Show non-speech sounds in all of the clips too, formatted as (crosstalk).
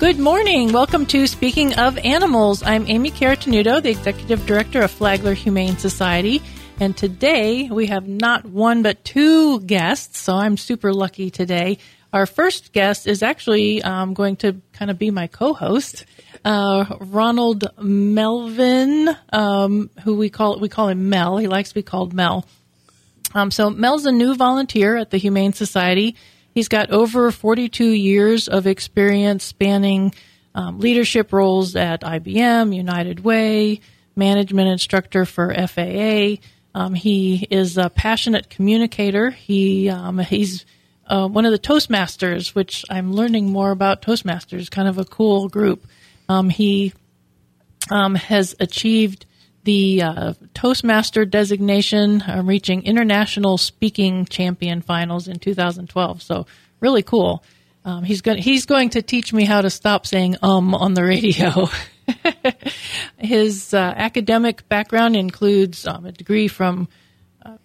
Good morning. Welcome to Speaking of Animals. I'm Amy Carotenuto, the Executive Director of Flagler Humane Society. And today we have not one but two guests, so I'm super lucky today. Our first guest is actually um, going to kind of be my co-host, uh, Ronald Melvin, um, who we call we call him Mel. He likes to be called Mel. Um, so Mel's a new volunteer at the Humane Society. He's got over 42 years of experience spanning um, leadership roles at IBM, United Way, management instructor for FAA. Um, he is a passionate communicator. He um, he's uh, one of the Toastmasters, which I'm learning more about Toastmasters. Kind of a cool group. Um, he um, has achieved the uh, Toastmaster designation, uh, reaching international speaking champion finals in 2012. So really cool. Um, he's going he's going to teach me how to stop saying um on the radio. (laughs) His uh, academic background includes um, a degree from uh,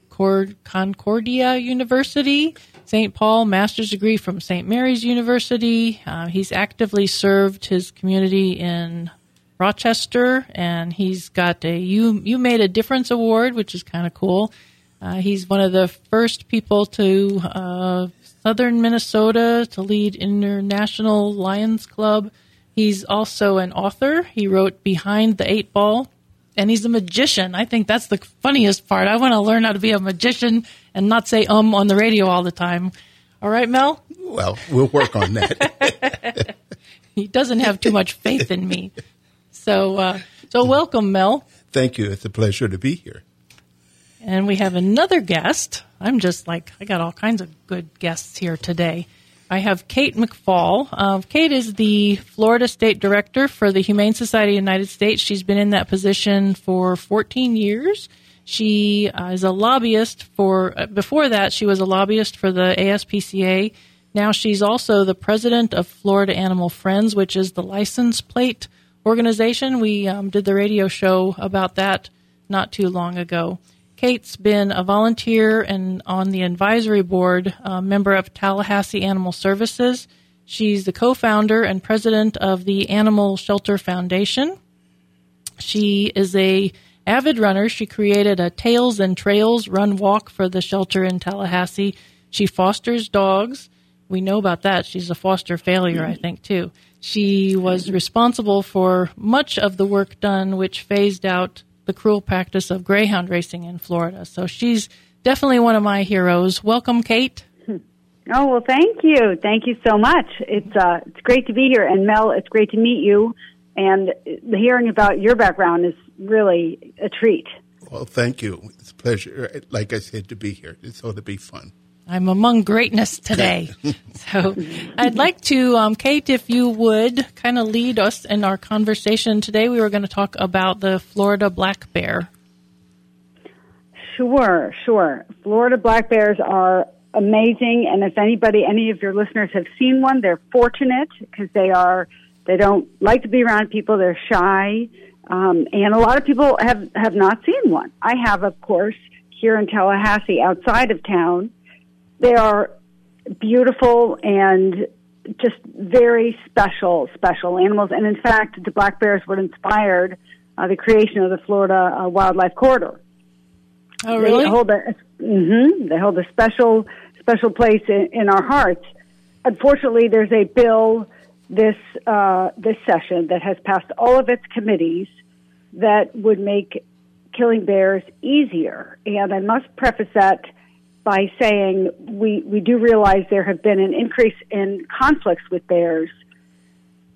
Concordia University, St. Paul, master's degree from St. Mary's University. Uh, he's actively served his community in Rochester, and he's got a you you made a difference award, which is kind of cool. Uh, he's one of the first people to uh, southern Minnesota to lead International Lions Club. He's also an author. He wrote Behind the Eight Ball, and he's a magician. I think that's the funniest part. I want to learn how to be a magician and not say um on the radio all the time. All right, Mel? Well, we'll work on that. (laughs) he doesn't have too much faith in me. So, uh, so welcome, Mel. Thank you. It's a pleasure to be here. And we have another guest. I'm just like, I got all kinds of good guests here today. I have Kate MacFall. Uh, Kate is the Florida State Director for the Humane Society of the United States. She's been in that position for 14 years. She uh, is a lobbyist for, uh, before that, she was a lobbyist for the ASPCA. Now she's also the president of Florida Animal Friends, which is the license plate organization. We um, did the radio show about that not too long ago. Kate's been a volunteer and on the advisory board, a member of Tallahassee Animal Services. She's the co-founder and president of the Animal Shelter Foundation. She is a avid runner. She created a Tails and Trails run walk for the shelter in Tallahassee. She fosters dogs. We know about that. She's a foster failure, I think, too. She was responsible for much of the work done, which phased out the cruel practice of greyhound racing in Florida. So she's definitely one of my heroes. Welcome, Kate. Oh well, thank you, thank you so much. It's uh, it's great to be here, and Mel, it's great to meet you. And hearing about your background is really a treat. Well, thank you. It's a pleasure, like I said, to be here. It's ought to be fun. I'm among greatness (laughs) today. so I'd like to, um, Kate, if you would kind of lead us in our conversation today. We were going to talk about the Florida black bear. Sure, sure. Florida black bears are amazing, and if anybody, any of your listeners have seen one, they're fortunate because they are, they don't like to be around people. They're shy, um, and a lot of people have have not seen one. I have, of course, here in Tallahassee, outside of town they are beautiful and just very special, special animals. And in fact, the black bears what inspired uh, the creation of the Florida uh, Wildlife Corridor. Oh, really? They hold a, mm-hmm, they hold a special, special place in, in our hearts. Unfortunately, there's a bill this uh, this session that has passed all of its committees that would make killing bears easier. And I must preface that by saying we, we do realize there have been an increase in conflicts with bears.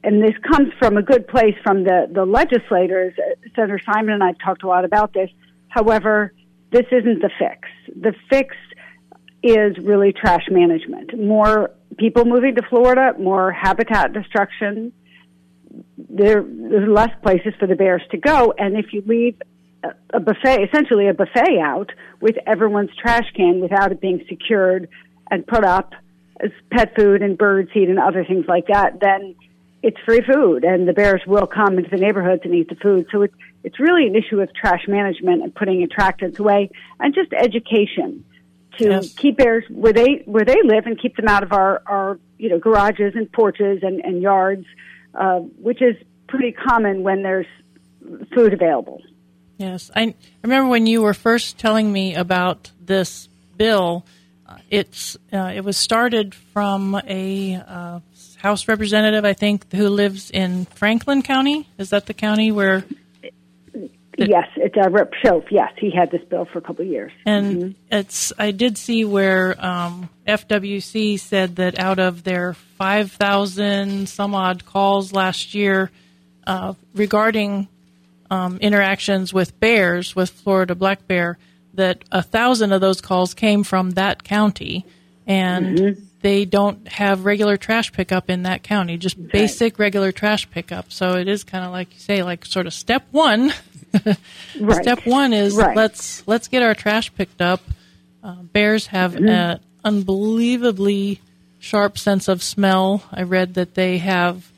And this comes from a good place from the, the legislators. Uh, Senator Simon and I have talked a lot about this. However, this isn't the fix. The fix is really trash management. More people moving to Florida, more habitat destruction. There, there's less places for the bears to go. And if you leave a buffet, essentially a buffet out with everyone's trash can without it being secured and put up as pet food and bird seed and other things like that, then it's free food and the bears will come into the neighborhoods and eat the food. So it's, it's really an issue of trash management and putting attractants away and just education to yes. keep bears where they, where they live and keep them out of our, our, you know, garages and porches and, and yards uh, which is pretty common when there's food available. Yes, I remember when you were first telling me about this bill. Uh, it's uh, it was started from a uh, House representative, I think, who lives in Franklin County. Is that the county where? yes, it's uh, Rep. Shoaf. Yes, he had this bill for a couple of years. And mm-hmm. it's I did see where um, FWC said that out of their five thousand some odd calls last year uh, regarding um, interactions with bears, with Florida black bear, that a thousand of those calls came from that county, and mm-hmm. they don't have regular trash pickup in that county, just basic regular trash pickup. So it is kind of like you say, like sort of step one. (laughs) right. Step one is right. let's let's get our trash picked up. Uh, bears have mm-hmm. an unbelievably sharp sense of smell. I read that they have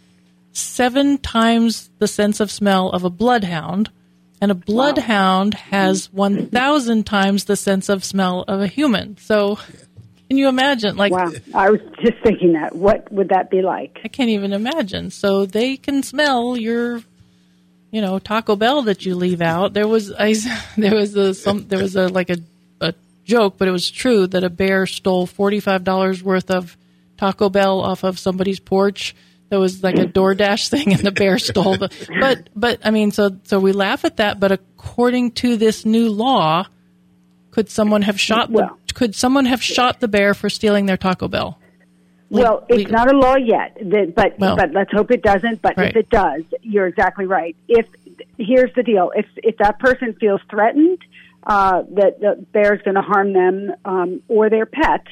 seven times the sense of smell of a bloodhound, and a bloodhound wow. has 1,000 times the sense of smell of a human. So, can you imagine? Like, wow, I was just thinking that. What would that be like? I can't even imagine. So they can smell your, you know, Taco Bell that you leave out. There was I, (laughs) there was a some there was a like a, a joke, but it was true that a bear stole forty five dollars worth of Taco Bell off of somebody's porch there was like a DoorDash thing, and the bear stole the. But but I mean, so so we laugh at that. But according to this new law, could someone have shot the well, could someone have shot the bear for stealing their Taco Bell? well, it's not a law yet, but well, but let's hope it doesn't. But right. if it does, you're exactly right. If here's the deal: if if that person feels threatened uh, that the bear's going to harm them um, or their pet,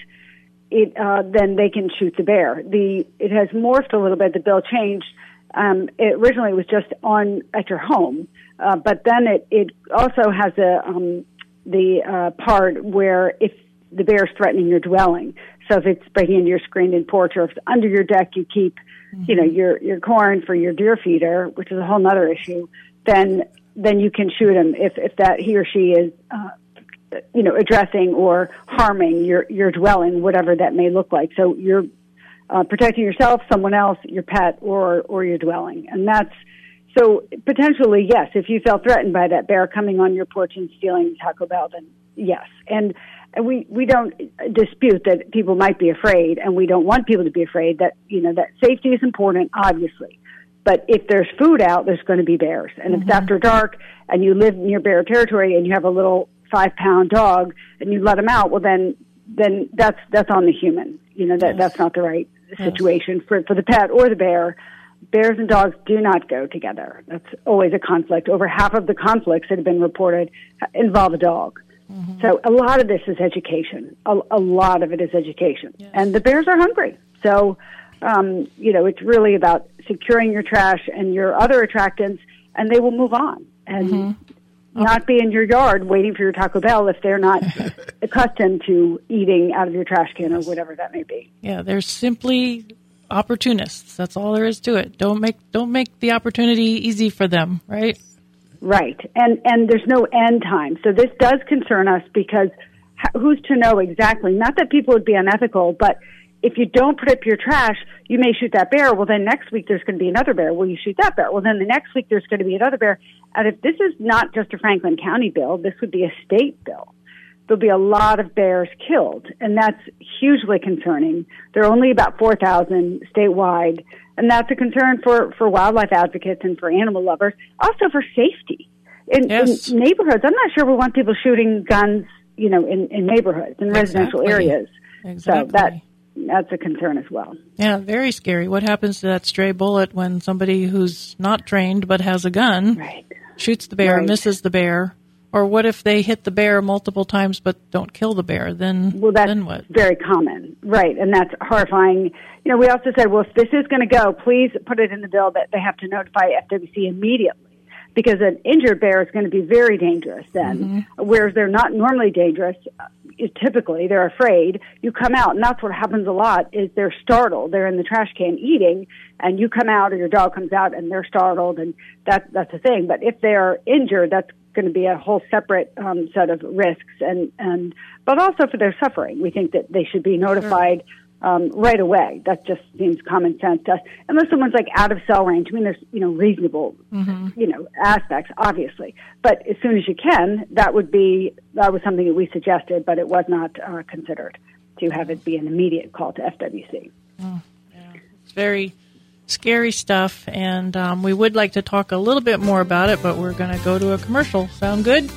it uh, then they can shoot the bear. The it has morphed a little bit. The bill changed. Um, it originally was just on at your home, uh, but then it it also has a um, the uh, part where if the bear is threatening your dwelling. So if it's breaking into your screened-in porch, or if it's under your deck, you keep mm-hmm. you know your your corn for your deer feeder, which is a whole other issue. Then then you can shoot him if if that he or she is uh, you know, addressing or harming your, your dwelling, whatever that may look like. So you're uh, protecting yourself, someone else, your pet, or, or your dwelling. And that's, so potentially, yes, if you felt threatened by that bear coming on your porch and stealing Taco Bell, then yes. And, and we, we don't dispute that people might be afraid, and we don't want people to be afraid that, you know, that safety is important, obviously. But if there's food out, there's going to be bears. And mm-hmm. if it's mm-hmm. after dark and you live near bear territory and you have a little five pound dog and you let him out, well then then that's that's on the human. You know that yes. that's not the right situation yes. for for the pet or the bear. Bears and dogs do not go together. That's always a conflict. Over half of the conflicts that have been reported involve a dog. Mm-hmm. So a lot of this is education. A, a lot of it is education, yes. and the bears are hungry. So um, you know it's really about securing your trash and your other attractants, and they will move on. And mm-hmm not be in your yard waiting for your Taco Bell if they're not (laughs) accustomed to eating out of your trash can or whatever that may be. Yeah, they're simply opportunists. That's all there is to it. Don't make don't make the opportunity easy for them, right? Right. And and there's no end time. So this does concern us because who's to know exactly? Not that people would be unethical, but if you don't put up your trash, you may shoot that bear. Well, then next week there's going to be another bear. Well, you shoot that bear. Well, then the next week there's going to be another bear. And if this is not just a Franklin County bill, this would be a state bill. There'll be a lot of bears killed, and that's hugely concerning. There are only about 4,000 statewide, and that's a concern for, for wildlife advocates and for animal lovers, also for safety. In, yes. in neighborhoods, I'm not sure we want people shooting guns, you know, in, in neighborhoods, in residential areas. Exactly. So that that's a concern as well. Yeah, very scary. What happens to that stray bullet when somebody who's not trained but has a gun right. Shoots the bear, right. misses the bear? Or what if they hit the bear multiple times but don't kill the bear? Then well, that's then what? Very common, right? And that's horrifying. You know, we also said, well, if this is going to go, please put it in the bill that they have to notify FWC immediately because an injured bear is going to be very dangerous then, mm-hmm. whereas they're not normally dangerous typically they're afraid. You come out and that's what happens a lot is they're startled. They're in the trash can eating and you come out or your dog comes out and they're startled and that that's a thing. But if they're injured that's going to be a whole separate um, set of risks and and but also for their suffering. We think that they should be notified um, right away. That just seems common sense to us. Unless someone's like out of cell range. I mean, there's you know reasonable you know aspects, obviously. But as soon as you can, that would be that was something that we suggested, but it was not uh, considered to have it be an immediate call to FWC. It's very scary stuff, and um, we would like to talk a little bit more about it, but we're going to go to a commercial. Sound good?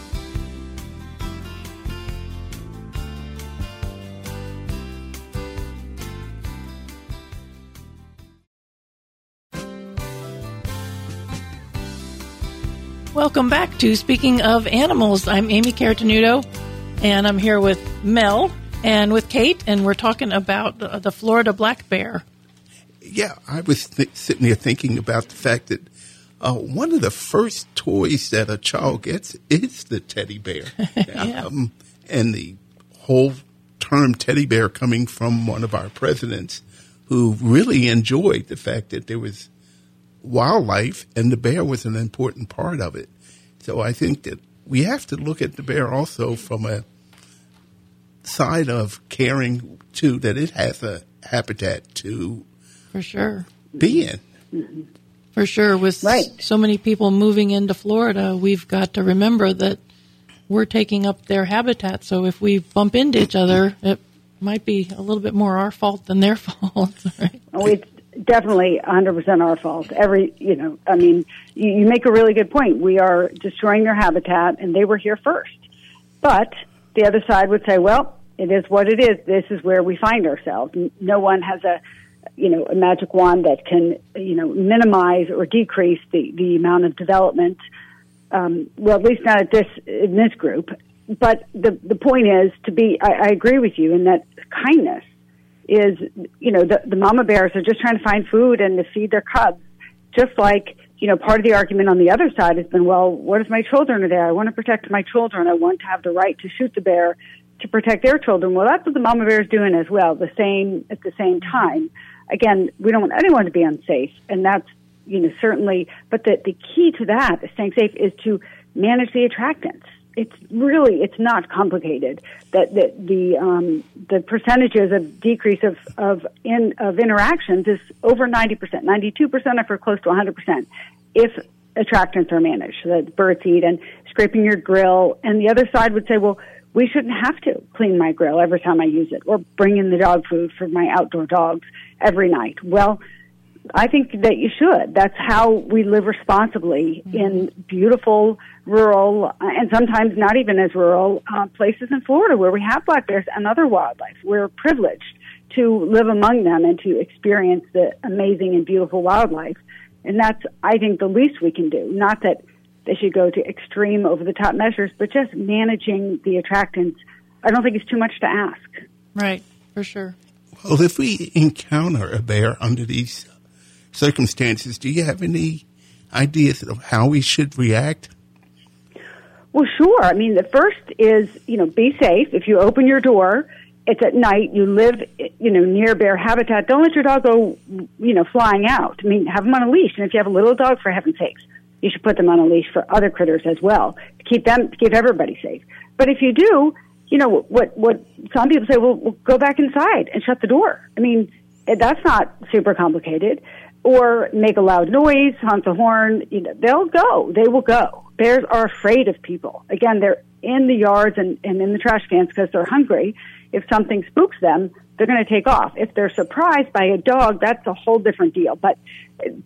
Welcome back to Speaking of Animals. I'm Amy Carotenuto, and I'm here with Mel and with Kate, and we're talking about the, Florida black bear. Yeah, I was th- sitting there thinking about the fact that uh, one of the first toys that a child gets is the teddy bear. (laughs) Yeah. um, and the whole term teddy bear coming from one of our presidents who really enjoyed the fact that there was wildlife and the bear was an important part of it. So I think that we have to look at the bear also from a side of caring too that it has a habitat to For sure. be in. For sure. With Right. so many people moving into Florida, we've got to remember that we're taking up their habitat. So if we bump into each other, it might be a little bit more our fault than their (laughs) fault. Right? Oh, it's definitely 100% our fault. Every, you know, I mean, you, you make a really good point. We are destroying their habitat, and they were here first. But the other side would say, well, it is what it is. This is where we find ourselves. No one has a, you know, a magic wand that can, you know, minimize or decrease the, the amount of development. Um, well, at least not at this in this group. But the the point is to be. I, I agree with you in that kindness is, you know, the, the mama bears are just trying to find food and to feed their cubs. Just like, you know, part of the argument on the other side has been, well, what if my children are there? I want to protect my children. I want to have the right to shoot the bear to protect their children. Well, that's what the mama bear is doing as well, the same, at the same time. Again, we don't want anyone to be unsafe, and that's, you know, certainly, but the, the key to that, staying safe, is to manage the attractants it's really it's not complicated. That the the, um, the percentages of decrease of of in of interactions is over 90% 92% if we're close to 100% if attractants are managed so that birds eat and scraping your grill. And the other side would say well we shouldn't have to clean my grill every time I use it or bring in the dog food for my outdoor dogs every night. Well I think that you should. That's how we live responsibly in beautiful rural and sometimes not even as rural uh, places in Florida where we have black bears and other wildlife. We're privileged to live among them and to experience the amazing and beautiful wildlife. And that's, I think, the least we can do. Not that they should go to extreme over the top measures, but just managing the attractants. I don't think it's too much to ask. Right. For sure. Well, if we encounter a bear under these circumstances, do you have any ideas of how we should react? Well, sure. I mean, the first is, you know, be safe. If you open your door, it's at night, you live, you know, near bear habitat, don't let your dog go, you know, flying out. I mean, have them on a leash. And if you have a little dog, for heaven's sakes, you should put them on a leash for other critters as well to keep them, keep everybody safe. But if you do, you know, what, what some people say, well go back inside and shut the door. I mean, that's not super complicated. Or make a loud noise, honk the horn, you know, they'll go. They will go. Bears are afraid of people. Again, they're in the yards and, and in the trash cans because they're hungry. If something spooks them, they're going to take off. If they're surprised by a dog, that's a whole different deal. But,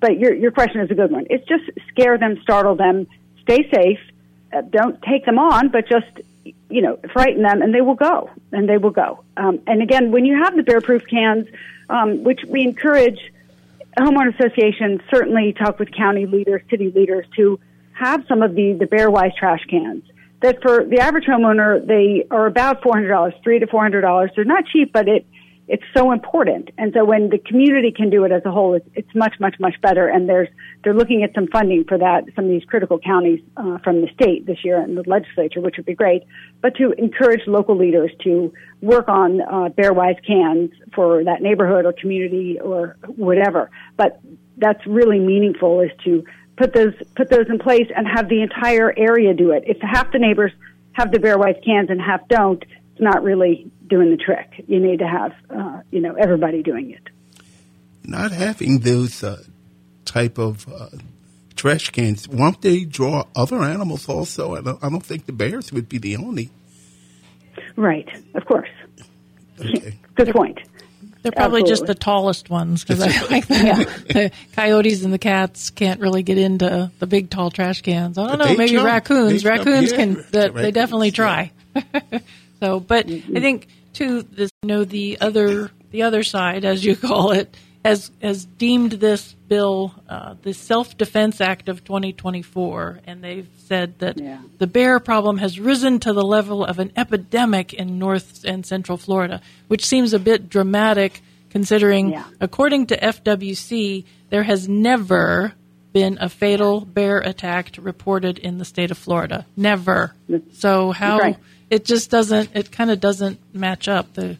but your, your question is a good one. It's just scare them, startle them, stay safe. Uh, don't take them on, but just, you know, frighten them and they will go and they will go. Um, and again, when you have the bear proof cans, um, which we encourage, homeowner associations certainly talk with county leaders, city leaders to have some of the, the bear wise trash cans that for the average homeowner, they are about $400, three to $400. They're not cheap, but it, it's so important. And so when the community can do it as a whole, it's, it's much, much, much better. And there's, they're looking at some funding for that, some of these critical counties uh, from the state this year and the legislature, which would be great. But to encourage local leaders to work on uh, Bearwise cans for that neighborhood or community or whatever. But that's really meaningful is to put those put those in place and have the entire area do it. If half the neighbors have the Bearwise cans and half don't, it's not really doing the trick. You need to have, uh, you know, everybody doing it. Not having those uh, type of uh, trash cans, won't they draw other animals also? I don't, I don't think the bears would be the only. Right, of course. Okay. (laughs) Good point. They're probably just the tallest ones because I like (laughs) the, the coyotes and the cats can't really get into the big tall trash cans. I don't But know, maybe jump. raccoons. They jump, raccoons yeah. can. That, they Raccoons, definitely yeah. (laughs) so, but I think too, this you know the other the other side, as you (laughs) call it, has has deemed this bill uh, the Self Defense Act of 2024, and they've said that Yeah. the bear problem has risen to the level of an epidemic in North and Central Florida, which seems a bit dramatic considering, Yeah. according to FWC, there has never been a fatal bear attack reported in the state of Florida. Never. So how Right. It just doesn't it kind of doesn't match up. The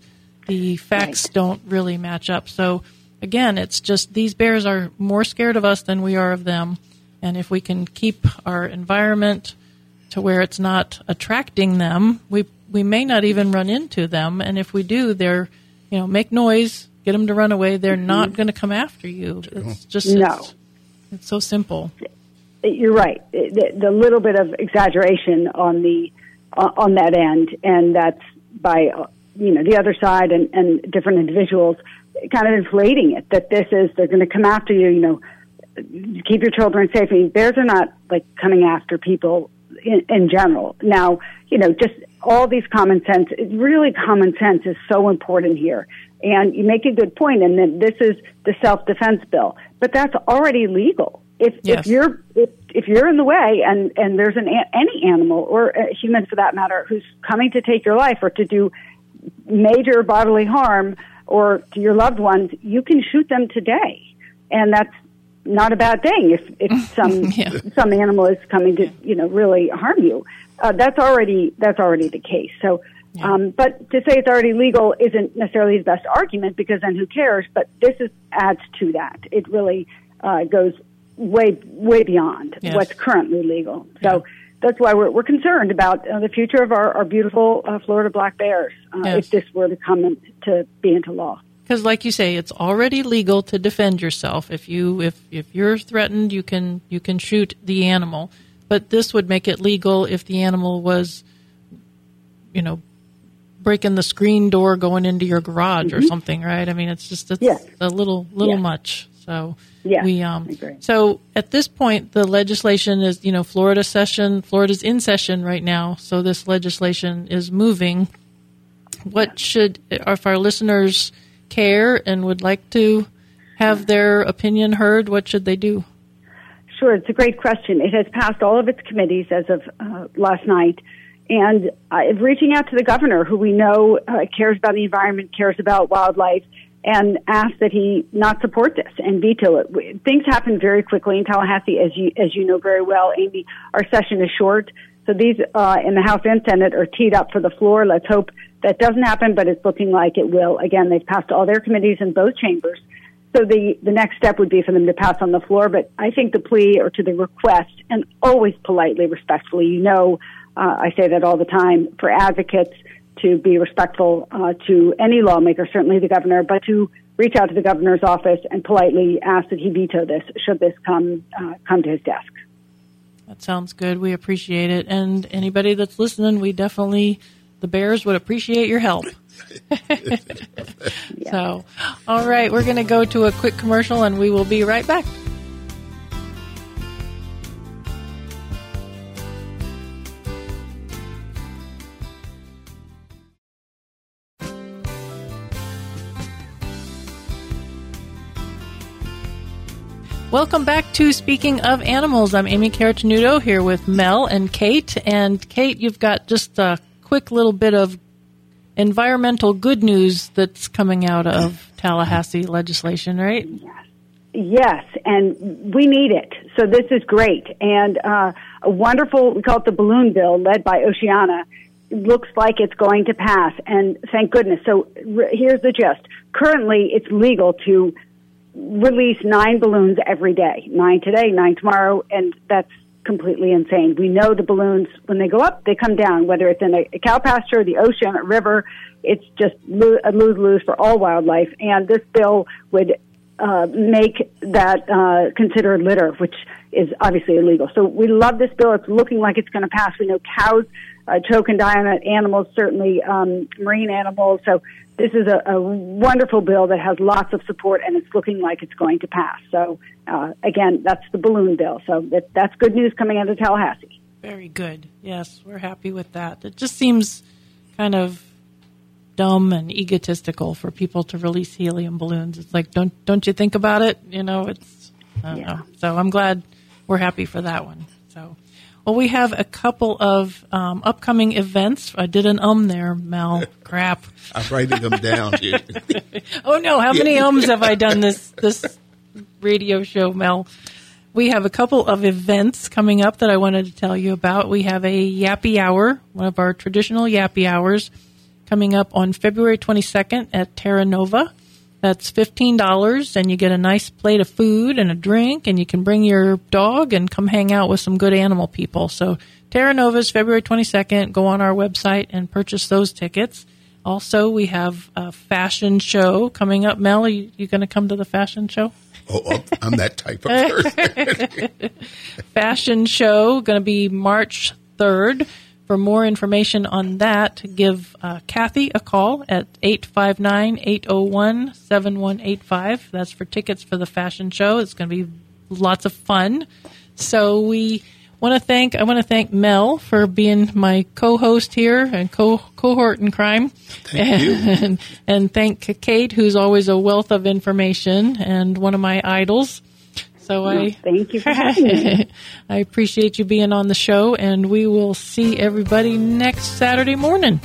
the facts Right. don't really match up. So again, it's just these bears are more scared of us than we are of them. And if we can keep our environment to where it's not attracting them, we we may not even run into them. And if we do, they're you know make noise, get them to run away. They're mm-hmm. not going to come after you. It's just No. it's, it's so simple. You're right. The, the little bit of exaggeration on the on that end, and that's by uh, you know the other side and, and different individuals kind of inflating it. That this is they're going to come after you. You know, keep your children safe. I mean, bears are not like coming after people in, in general. Now, you know, just all these common sense. Really common sense is so important here. And you make a good point, and then this is the self defense bill, but that's already legal. If Yes. if you're if, if you're in the way, and and there's an any animal or a human for that matter who's coming to take your life or to do major bodily harm or to your loved ones, you can shoot them today, and that's not a bad thing. If if (laughs) some Yeah. some animal is coming to you know really harm you, uh, that's already that's already the case. So. Um, but to say it's already legal isn't necessarily the best argument because then who cares? But this is, adds to that. It really uh, goes way way beyond Yes. what's currently legal. So that's why we're, we're concerned about uh, the future of our, our beautiful uh, Florida black bears uh, Yes. if this were to come in, to be into law. Because, like you say, it's already legal to defend yourself. If you if if you're threatened, you can you can shoot the animal. But this would make it legal if the animal was, you know, breaking the screen door going into your garage or something, right? I mean, it's just it's Yes. a little little much. So Yes, we um so at this point the legislation is you know Florida session Florida's in session right now, so this legislation is moving what should if our listeners care and would like to have their opinion heard what should they do Sure, it's a great question. It has passed all of its committees as of uh, last night. And uh, reaching out to the governor, who we know uh, cares about the environment, cares about wildlife, and asked that he not support this and veto it. Things happen very quickly in Tallahassee, as you as you know very well, Amy. Our session is short, so these uh, in the House and Senate are teed up for the floor. Let's hope that doesn't happen, but it's looking like it will. Again, they've passed all their committees in both chambers. So the, the next step would be for them to pass on the floor, but I think the plea or to the request, and always politely, respectfully, you know, uh, I say that all the time, for advocates to be respectful uh, to any lawmaker, certainly the governor, but to reach out to the governor's office and politely ask that he veto this should this come uh, come to his desk. that sounds good. We appreciate it. And anybody that's listening we definitely the bears would appreciate your help. (laughs) (laughs) So all right we're going to go to a quick commercial and we will be right back Welcome back to Speaking of Animals. I'm Amy Carotenuto here with Mel and Kate. And Kate, you've got just a quick little bit of environmental good news that's coming out of Tallahassee legislation, right? Yes, yes and we need it. So this is great. And uh, a wonderful, we call it the balloon bill, led by Oceana, looks like it's going to pass. And thank goodness. So r- here's the gist. Currently, it's legal to release nine balloons every day. Nine today, nine tomorrow, and that's completely insane. We know the balloons, when they go up, they come down, whether it's in a, a cow pasture, the ocean, a river. It's just lo- a lose lose for all wildlife. And this bill would uh, make that uh, considered litter, which is obviously illegal. So we love this bill. It's looking like it's going to pass. We know cows uh, choke and die on it, animals, certainly um, marine animals. So this is a, a, wonderful bill that has lots of support, and it's looking like it's going to pass. So uh, again, that's the balloon bill. So that, that's good news coming out of Tallahassee. Very good. Yes, we're happy with that. It just seems kind of dumb and egotistical for people to release helium balloons. It's like, don't don't you think about it? You know, it's yeah. Know. So I'm glad we're happy for that one. So, well, we have a couple of um, upcoming events. I did an um there, Mel. Crap. I'm writing them down. (laughs) (laughs) oh no! How many ums have I done this this radio show, Mel? We have a couple of events coming up that I wanted to tell you about. We have a Yappy Hour, one of our traditional Yappy Hours coming up on February 22nd at Terra Nova. That's $15 and you get a nice plate of food and a drink and you can bring your dog and come hang out with some good animal people. So Terra Nova is February 22nd. Go on our website and purchase those tickets. Also, we have a fashion show coming up. Mel, are you, you going to come to the fashion show? Oh, oh I'm that type of person. (laughs) (laughs) fashion show going to be March 3rd. For more information on that, give uh, Kathy a call at 859 801 7185. That's for tickets for the fashion show. It's going to be lots of fun. So we want to thank I want to thank Mel for being my co-host here and co cohort in crime. Thank and, (laughs) and, and thank Kate, who's always a wealth of information and one of my idols. So well, I thank you for (laughs) having me. I appreciate you being on the show, and we will see everybody next Saturday morning.